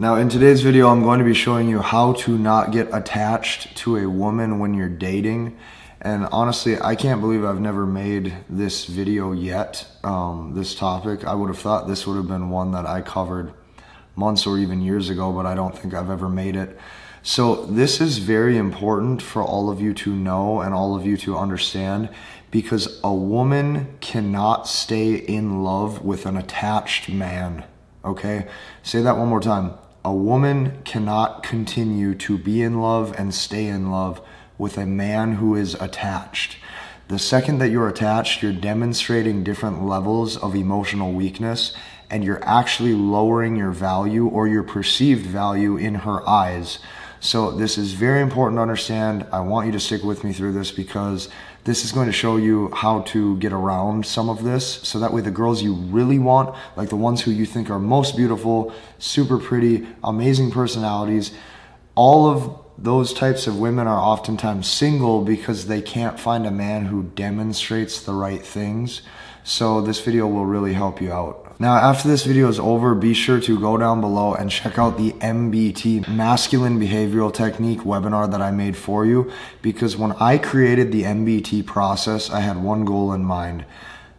Now in today's video, I'm going to be showing you how to not get attached to a woman when you're dating. And honestly, I can't believe I've never made this video yet, um, this topic. I would have thought this would have been one that I covered months or even years ago, but I don't think I've ever made it. So this is very important for all of you to know and all of you to understand because a woman cannot stay in love with an attached man. Okay? Say that one more time a woman cannot continue to be in love and stay in love with a man who is attached. The second that you're attached, you're demonstrating different levels of emotional weakness and you're actually lowering your value or your perceived value in her eyes. So, this is very important to understand. I want you to stick with me through this because this is going to show you how to get around some of this. So that way, the girls you really want, like the ones who you think are most beautiful, super pretty, amazing personalities, all of those types of women are oftentimes single because they can't find a man who demonstrates the right things. So this video will really help you out. Now, after this video is over, be sure to go down below and check out the MBT, Masculine Behavioral Technique webinar that I made for you. Because when I created the MBT process, I had one goal in mind.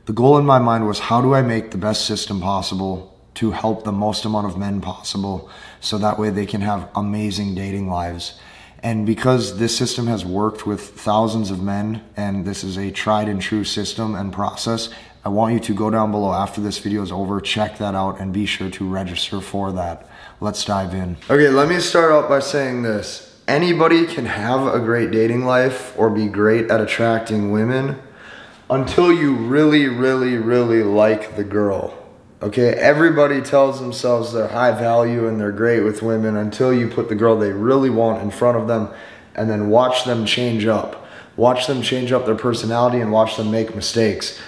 The goal in my mind was how do I make the best system possible to help the most amount of men possible so that way they can have amazing dating lives. And because this system has worked with thousands of men and this is a tried and true system and process, I want you to go down below after this video is over, check that out, and be sure to register for that. Let's dive in. Okay, let me start out by saying this. Anybody can have a great dating life or be great at attracting women until you really, really, really like the girl. Okay, everybody tells themselves they're high value and they're great with women until you put the girl they really want in front of them and then watch them change up. Watch them change up their personality and watch them make mistakes.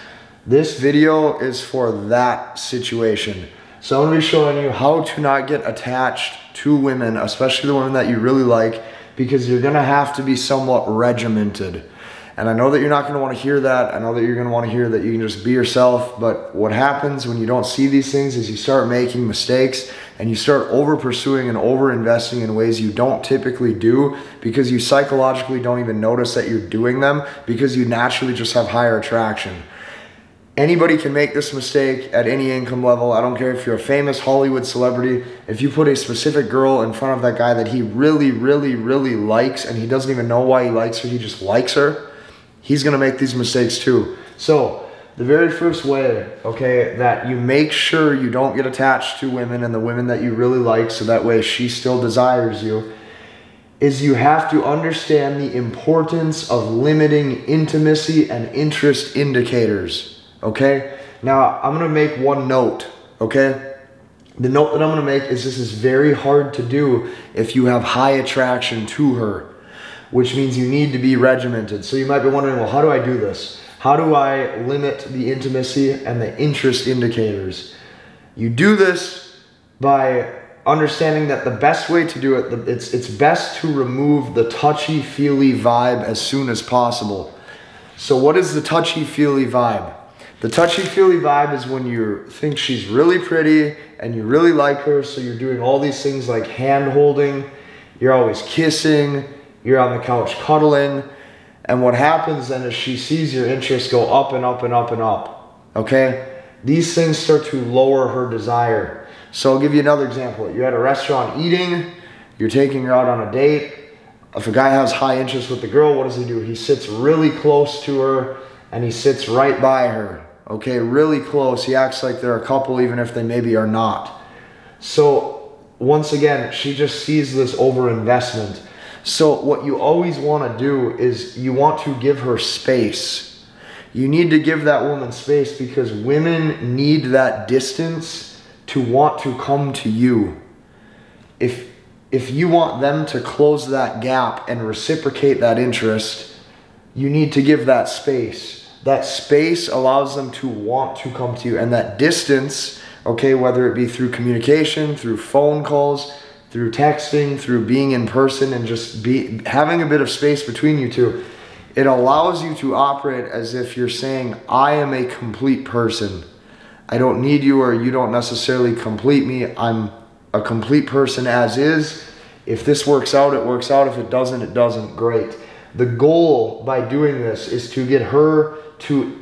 This video is for that situation. So I'm gonna be showing you how to not get attached to women, especially the women that you really like, because you're gonna have to be somewhat regimented. And I know that you're not gonna wanna hear that. I know that you're gonna wanna hear that you can just be yourself, but what happens when you don't see these things is you start making mistakes and you start over pursuing and over investing in ways you don't typically do because you psychologically don't even notice that you're doing them because you naturally just have higher attraction. Anybody can make this mistake at any income level. I don't care if you're a famous Hollywood celebrity. If you put a specific girl in front of that guy that he really, really, really likes and he doesn't even know why he likes her, he just likes her, he's gonna make these mistakes too. So, the very first way, okay, that you make sure you don't get attached to women and the women that you really like so that way she still desires you is you have to understand the importance of limiting intimacy and interest indicators okay? Now, I'm gonna make one note, okay? The note that I'm gonna make is this is very hard to do if you have high attraction to her, which means you need to be regimented. So you might be wondering, well, how do I do this? How do I limit the intimacy and the interest indicators? You do this by understanding that the best way to do it, it's, it's best to remove the touchy feely vibe as soon as possible. So, what is the touchy feely vibe? The touchy feely vibe is when you think she's really pretty and you really like her, so you're doing all these things like hand holding, you're always kissing, you're on the couch cuddling, and what happens then is she sees your interest go up and up and up and up. Okay? These things start to lower her desire. So I'll give you another example. You're at a restaurant eating, you're taking her out on a date. If a guy has high interest with the girl, what does he do? He sits really close to her and he sits right by her okay, really close. He acts like they're a couple, even if they maybe are not. So, once again, she just sees this over investment. So, what you always want to do is you want to give her space. You need to give that woman space because women need that distance to want to come to you. If if you want them to close that gap and reciprocate that interest, you need to give that space that space allows them to want to come to you and that distance okay whether it be through communication through phone calls through texting through being in person and just be having a bit of space between you two it allows you to operate as if you're saying i am a complete person i don't need you or you don't necessarily complete me i'm a complete person as is. If this works out, it works out. If it doesn't, it doesn't. Great. The goal by doing this is to get her to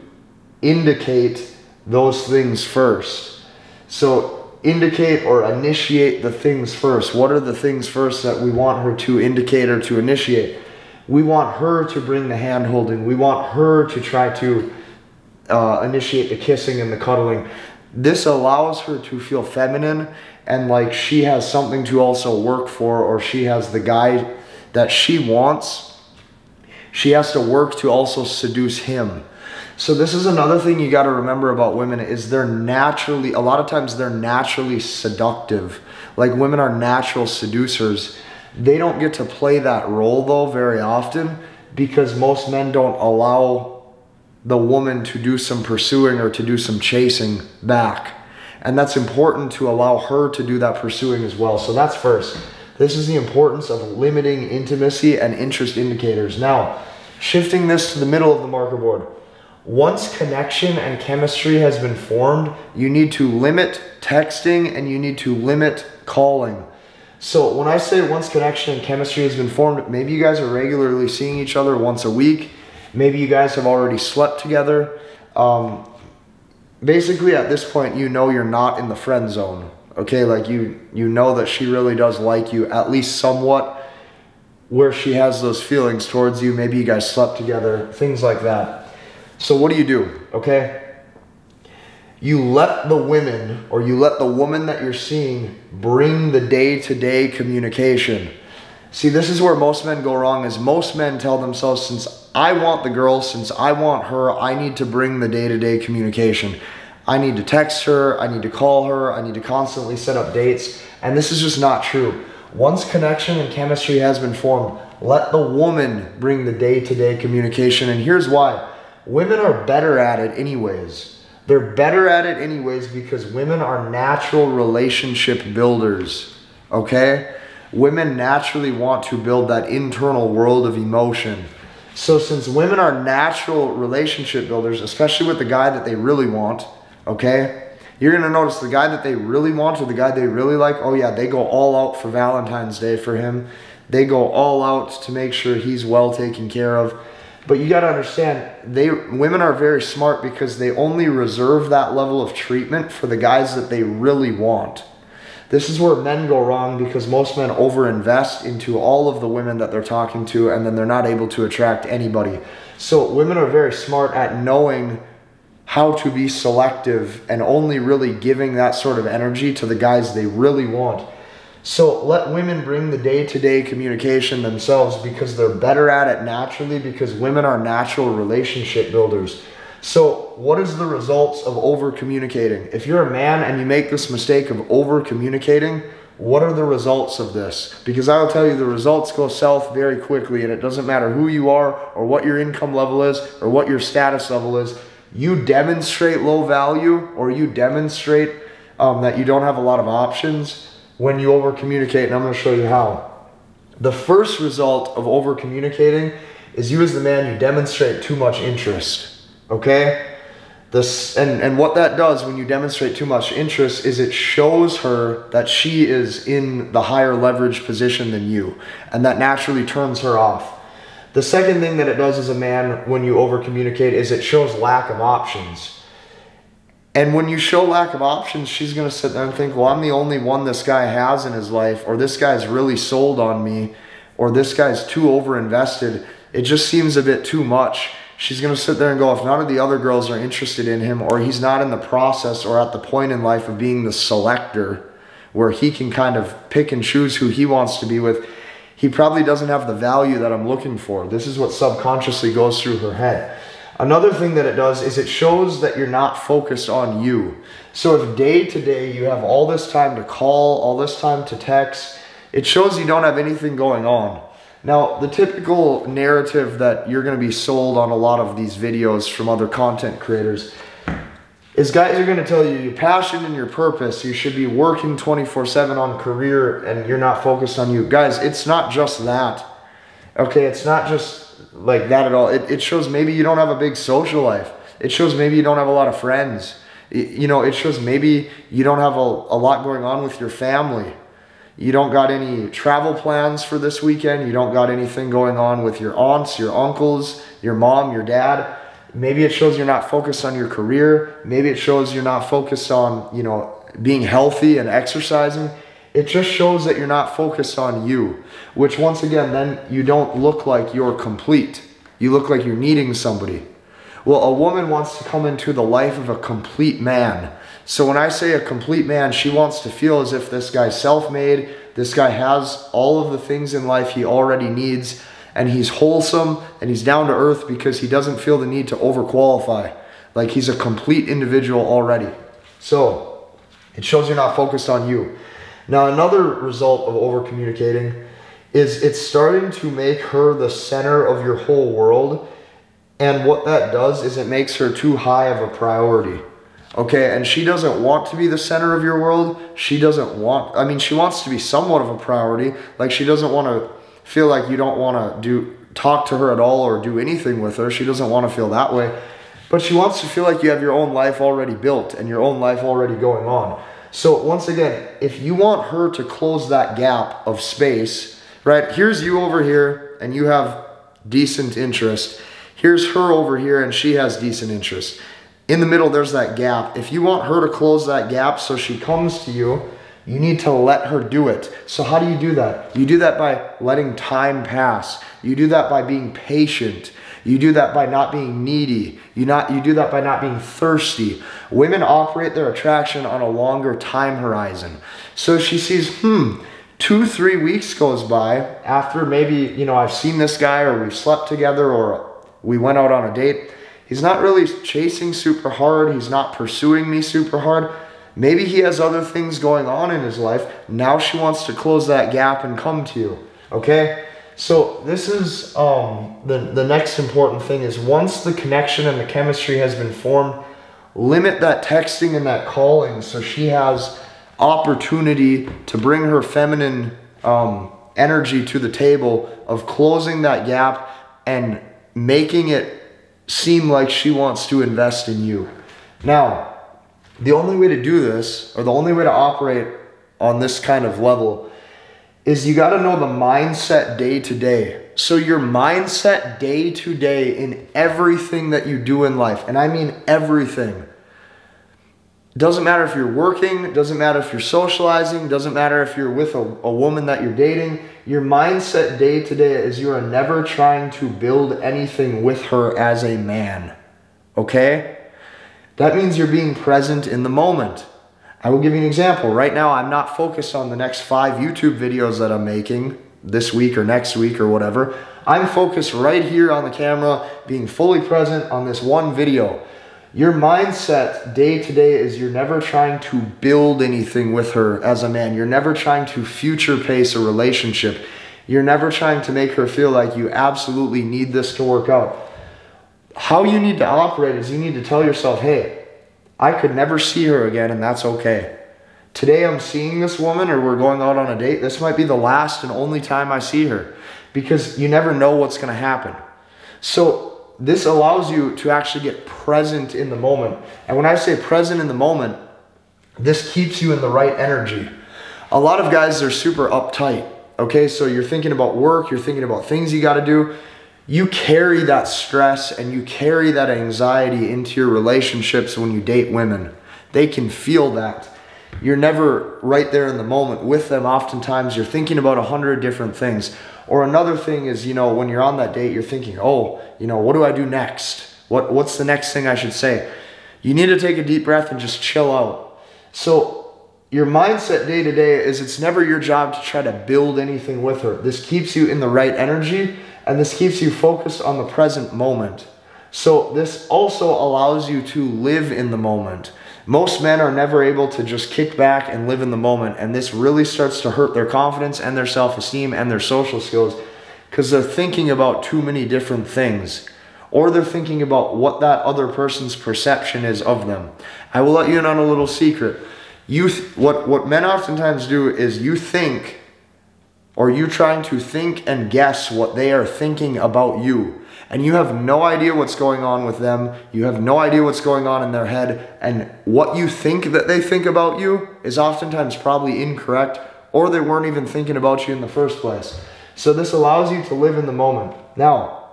indicate those things first. So, indicate or initiate the things first. What are the things first that we want her to indicate or to initiate? We want her to bring the hand holding. We want her to try to uh, initiate the kissing and the cuddling. This allows her to feel feminine and like she has something to also work for, or she has the guy that she wants. She has to work to also seduce him. So this is another thing you got to remember about women is they're naturally a lot of times they're naturally seductive. Like women are natural seducers. They don't get to play that role though very often because most men don't allow the woman to do some pursuing or to do some chasing back. And that's important to allow her to do that pursuing as well. So that's first. This is the importance of limiting intimacy and interest indicators. Now, shifting this to the middle of the marker board. Once connection and chemistry has been formed, you need to limit texting and you need to limit calling. So when I say once connection and chemistry has been formed, maybe you guys are regularly seeing each other once a week. Maybe you guys have already slept together. Um, basically, at this point, you know you're not in the friend zone. Okay, like you you know that she really does like you at least somewhat, where she has those feelings towards you. Maybe you guys slept together, things like that. So what do you do? Okay, you let the women or you let the woman that you're seeing bring the day-to-day communication. See this is where most men go wrong is most men tell themselves since i want the girl since i want her i need to bring the day-to-day communication. I need to text her i need to call her i need to constantly set up dates. And this is just not true. Once connection and chemistry has been formed let the woman bring the day-to-day communication and here's why women are better at it anyways they're better at it anyways because women are natural relationship builders, okay? Women naturally want to build that internal world of emotion. So, since women are natural relationship builders, especially with the guy that they really want, okay? You're gonna notice the guy that they really want or the guy they really like, oh yeah, they go all out for Valentine's Day for him. They go all out to make sure he's well taken care of. But you got to understand, they women are very smart because they only reserve that level of treatment for the guys that they really want. This is where men go wrong because most men overinvest into all of the women that they're talking to and then they're not able to attract anybody. So women are very smart at knowing how to be selective and only really giving that sort of energy to the guys they really want. So let women bring the day to day communication themselves because they're better at it naturally because women are natural relationship builders. So, what is the results of over communicating? If you're a man and you make this mistake of over communicating, what are the results of this? Because I will tell you the results go south very quickly, and it doesn't matter who you are or what your income level is or what your status level is. You demonstrate low value or you demonstrate um, that you don't have a lot of options when you over communicate, and I'm going to show you how. The first result of over communicating is you, as the man, you demonstrate too much interest. Okay? This, and, and what that does when you demonstrate too much interest is it shows her that she is in the higher leverage position than you, and that naturally turns her off. The second thing that it does as a man when you over communicate is it shows lack of options. And when you show lack of options, she's going to sit there and think, well, I'm the only one this guy has in his life, or this guy's really sold on me, or this guy's too over invested. It just seems a bit too much. She's going to sit there and go, if none of the other girls are interested in him, or he's not in the process or at the point in life of being the selector where he can kind of pick and choose who he wants to be with, he probably doesn't have the value that I'm looking for. This is what subconsciously goes through her head. Another thing that it does is it shows that you're not focused on you. So if day to day you have all this time to call, all this time to text, it shows you don't have anything going on. Now, the typical narrative that you're going to be sold on a lot of these videos from other content creators is guys are going to tell you your passion and your purpose, you should be working 24 7 on career and you're not focused on you. Guys, it's not just that. Okay, it's not just like that at all. It, it shows maybe you don't have a big social life. It shows maybe you don't have a lot of friends. you know, it shows maybe you don't have a, a lot going on with your family. you don't got any travel plans for this weekend, you don't got anything going on with your aunts, your uncles, your mom, your dad. Maybe it shows you're not focused on your career. Maybe it shows you're not focused on, you know, being healthy and exercising. It just shows that you're not focused on you, which once again, then you don't look like you're complete. You look like you're needing somebody. Well, a woman wants to come into the life of a complete man. So when I say a complete man, she wants to feel as if this guy's self made, this guy has all of the things in life he already needs, and he's wholesome and he's down to earth because he doesn't feel the need to overqualify. Like he's a complete individual already. So it shows you're not focused on you. Now, another result of over communicating is it's starting to make her the center of your whole world. And what that does is it makes her too high of a priority. Okay, and she doesn't want to be the center of your world. She doesn't want, I mean, she wants to be somewhat of a priority. Like, she doesn't want to feel like you don't want to do, talk to her at all or do anything with her. She doesn't want to feel that way. But she wants to feel like you have your own life already built and your own life already going on. So, once again, if you want her to close that gap of space, right? Here's you over here and you have decent interest. Here's her over here and she has decent interest in the middle, there's that gap. If you want her to close that gap so she comes to you, you need to let her do it. So, how do you do that? You do that by letting time pass. You do that by being patient. You do that by not being needy. You not you do that by not being thirsty. Women operate their attraction on a longer time horizon. So she sees, hmm, two, three weeks goes by after maybe, you know, I've seen this guy or we've slept together or we went out on a date He's not really chasing super hard. He's not pursuing me super hard. Maybe he has other things going on in his life. Now she wants to close that gap and come to you. Okay? So this is um, the, the next important thing is once the connection and the chemistry has been formed, limit that texting and that calling so she has opportunity to bring her feminine um, energy to the table of closing that gap and making it seem like she wants to invest in you. Now, the only way to do this, or the only way to operate on this kind of level, is you got to know the mindset day to day. So, your mindset day to day in everything that you do in life, and I mean everything. Doesn't matter if you're working, doesn't matter if you're socializing, doesn't matter if you're with a, a woman that you're dating. Your mindset day to day is you are never trying to build anything with her as a man. Okay? That means you're being present in the moment. I will give you an example. Right now, I'm not focused on the next five YouTube videos that I'm making this week or next week or whatever. I'm focused right here on the camera, being fully present on this one video. Your mindset day to day is you're never trying to build anything with her as a man. You're never trying to future pace a relationship. You're never trying to make her feel like you absolutely need this to work out. How you need to operate is you need to tell yourself, hey, I could never see her again, and that's okay. Today I'm seeing this woman, or we're going out on a date. This might be the last and only time I see her because you never know what's going to happen. So this allows you to actually get present in the moment. And when I say present in the moment, this keeps you in the right energy. A lot of guys are super uptight. Okay, so you're thinking about work, you're thinking about things you got to do. You carry that stress and you carry that anxiety into your relationships when you date women. They can feel that. You're never right there in the moment with them. Oftentimes, you're thinking about a hundred different things. Or another thing is, you know, when you're on that date, you're thinking, oh, you know, what do I do next? What, what's the next thing I should say? You need to take a deep breath and just chill out. So, your mindset day to day is it's never your job to try to build anything with her. This keeps you in the right energy and this keeps you focused on the present moment. So, this also allows you to live in the moment. Most men are never able to just kick back and live in the moment, and this really starts to hurt their confidence and their self esteem and their social skills because they're thinking about too many different things or they're thinking about what that other person's perception is of them. I will let you in on a little secret. You th- what what men oftentimes do is you think or you trying to think and guess what they are thinking about you and you have no idea what's going on with them. You have no idea what's going on in their head. And what you think that they think about you is oftentimes probably incorrect or they weren't even thinking about you in the first place. So this allows you to live in the moment. Now,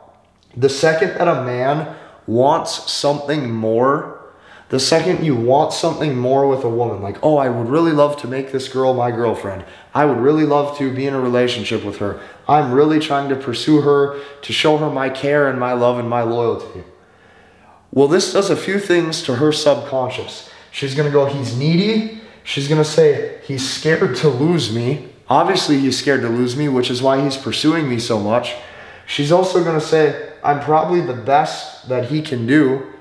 the second that a man wants something more, the second you want something more with a woman, like, oh, I would really love to make this girl my girlfriend. I would really love to be in a relationship with her. I'm really trying to pursue her to show her my care and my love and my loyalty. Well, this does a few things to her subconscious. She's gonna go, he's needy. She's gonna say, he's scared to lose me. Obviously, he's scared to lose me, which is why he's pursuing me so much. She's also gonna say, I'm probably the best that he can do.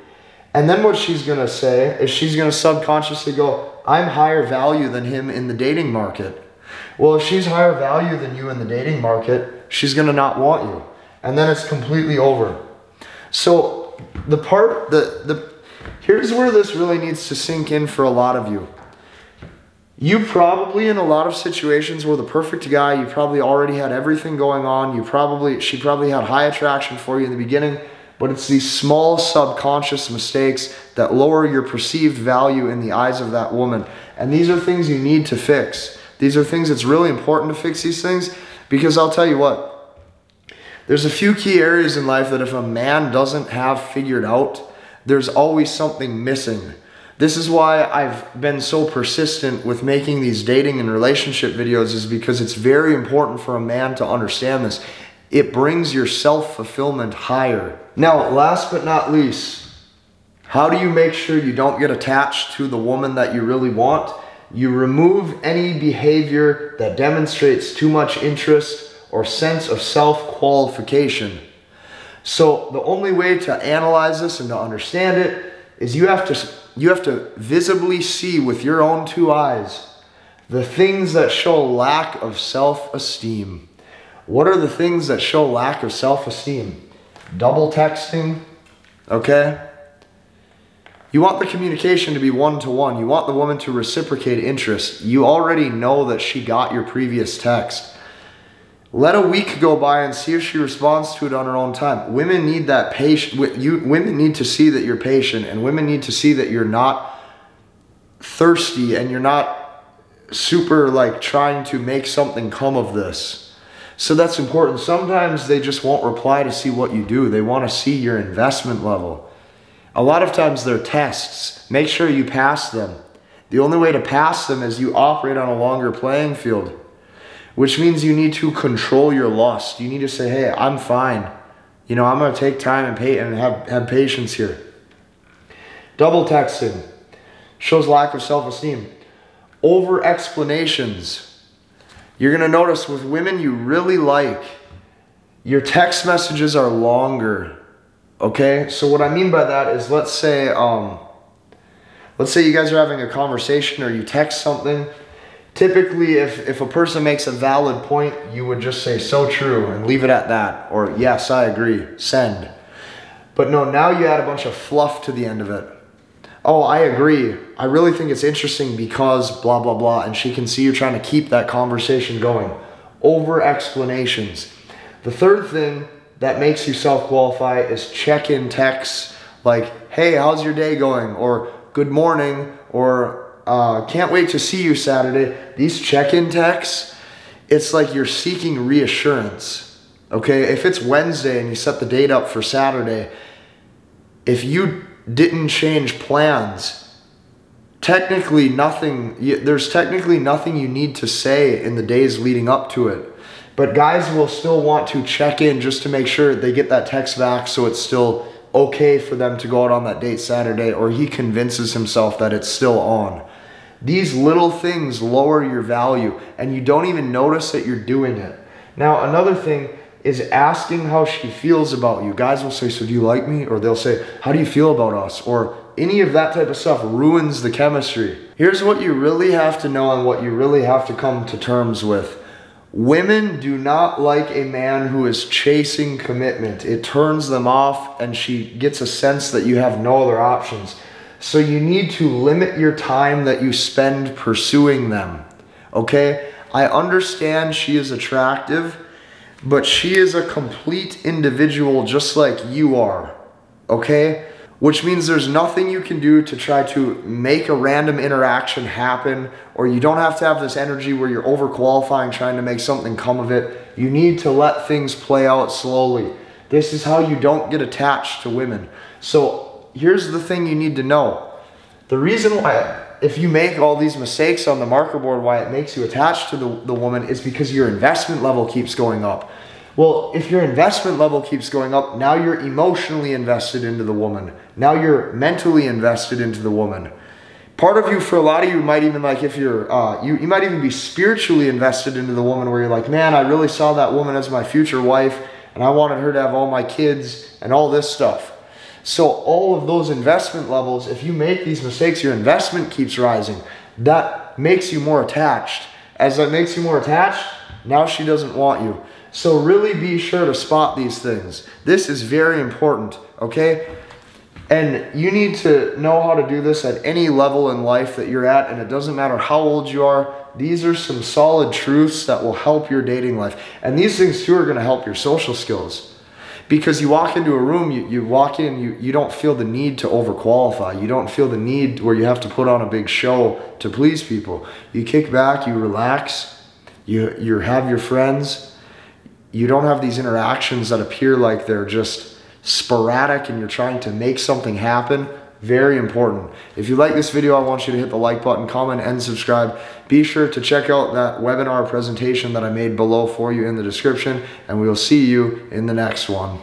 And then what she's gonna say is she's gonna subconsciously go, I'm higher value than him in the dating market. Well, if she's higher value than you in the dating market, she's gonna not want you. And then it's completely over. So the part the the here's where this really needs to sink in for a lot of you. You probably in a lot of situations were the perfect guy. You probably already had everything going on. You probably she probably had high attraction for you in the beginning, but it's these small subconscious mistakes that lower your perceived value in the eyes of that woman. And these are things you need to fix. These are things that's really important to fix these things because I'll tell you what. There's a few key areas in life that if a man doesn't have figured out, there's always something missing. This is why I've been so persistent with making these dating and relationship videos is because it's very important for a man to understand this. It brings your self-fulfillment higher. Now, last but not least, how do you make sure you don't get attached to the woman that you really want? You remove any behavior that demonstrates too much interest or sense of self-qualification. So the only way to analyze this and to understand it is you have to you have to visibly see with your own two eyes the things that show lack of self esteem. What are the things that show lack of self esteem? Double texting, okay? You want the communication to be one to one. You want the woman to reciprocate interest. You already know that she got your previous text. Let a week go by and see if she responds to it on her own time. Women need that patient. You women need to see that you're patient, and women need to see that you're not thirsty and you're not super like trying to make something come of this. So that's important. Sometimes they just won't reply to see what you do. They want to see your investment level. A lot of times they're tests. Make sure you pass them. The only way to pass them is you operate on a longer playing field which means you need to control your lust. You need to say, hey, I'm fine. You know, I'm going to take time and pay and have, have patience here. Double texting shows lack of self esteem. Over explanations. You're going to notice with women you really like, your text messages are longer. Okay? So, what I mean by that is let's say, um, let's say you guys are having a conversation or you text something typically if, if a person makes a valid point you would just say so true and leave it at that or yes i agree send but no now you add a bunch of fluff to the end of it oh i agree i really think it's interesting because blah blah blah and she can see you're trying to keep that conversation going over explanations the third thing that makes you self-qualify is check-in texts like hey how's your day going or good morning or uh, can't wait to see you Saturday. These check in texts, it's like you're seeking reassurance. Okay, if it's Wednesday and you set the date up for Saturday, if you didn't change plans, technically nothing, there's technically nothing you need to say in the days leading up to it. But guys will still want to check in just to make sure they get that text back so it's still okay for them to go out on that date Saturday or he convinces himself that it's still on. These little things lower your value and you don't even notice that you're doing it. Now, another thing is asking how she feels about you. Guys will say, So do you like me? Or they'll say, How do you feel about us? Or any of that type of stuff ruins the chemistry. Here's what you really have to know and what you really have to come to terms with. Women do not like a man who is chasing commitment. It turns them off, and she gets a sense that you have no other options. So you need to limit your time that you spend pursuing them. Okay? I understand she is attractive, but she is a complete individual just like you are. Okay? which means there's nothing you can do to try to make a random interaction happen, or you don't have to have this energy where you're overqualifying trying to make something come of it. You need to let things play out slowly. This is how you don't get attached to women. So here's the thing you need to know. The reason why, if you make all these mistakes on the marker board, why it makes you attached to the, the woman is because your investment level keeps going up. Well, if your investment level keeps going up, now you're emotionally invested into the woman. Now you're mentally invested into the woman. Part of you, for a lot of you, might even like if you're, uh, you, you might even be spiritually invested into the woman where you're like, man, I really saw that woman as my future wife and I wanted her to have all my kids and all this stuff. So, all of those investment levels, if you make these mistakes, your investment keeps rising. That makes you more attached. As that makes you more attached, now she doesn't want you. So really be sure to spot these things. This is very important, okay? And you need to know how to do this at any level in life that you're at, and it doesn't matter how old you are. These are some solid truths that will help your dating life. And these things too are gonna help your social skills. Because you walk into a room, you, you walk in, you, you don't feel the need to overqualify. You don't feel the need where you have to put on a big show to please people. You kick back, you relax, you, you have your friends, you don't have these interactions that appear like they're just sporadic and you're trying to make something happen. Very important. If you like this video, I want you to hit the like button, comment, and subscribe. Be sure to check out that webinar presentation that I made below for you in the description, and we will see you in the next one.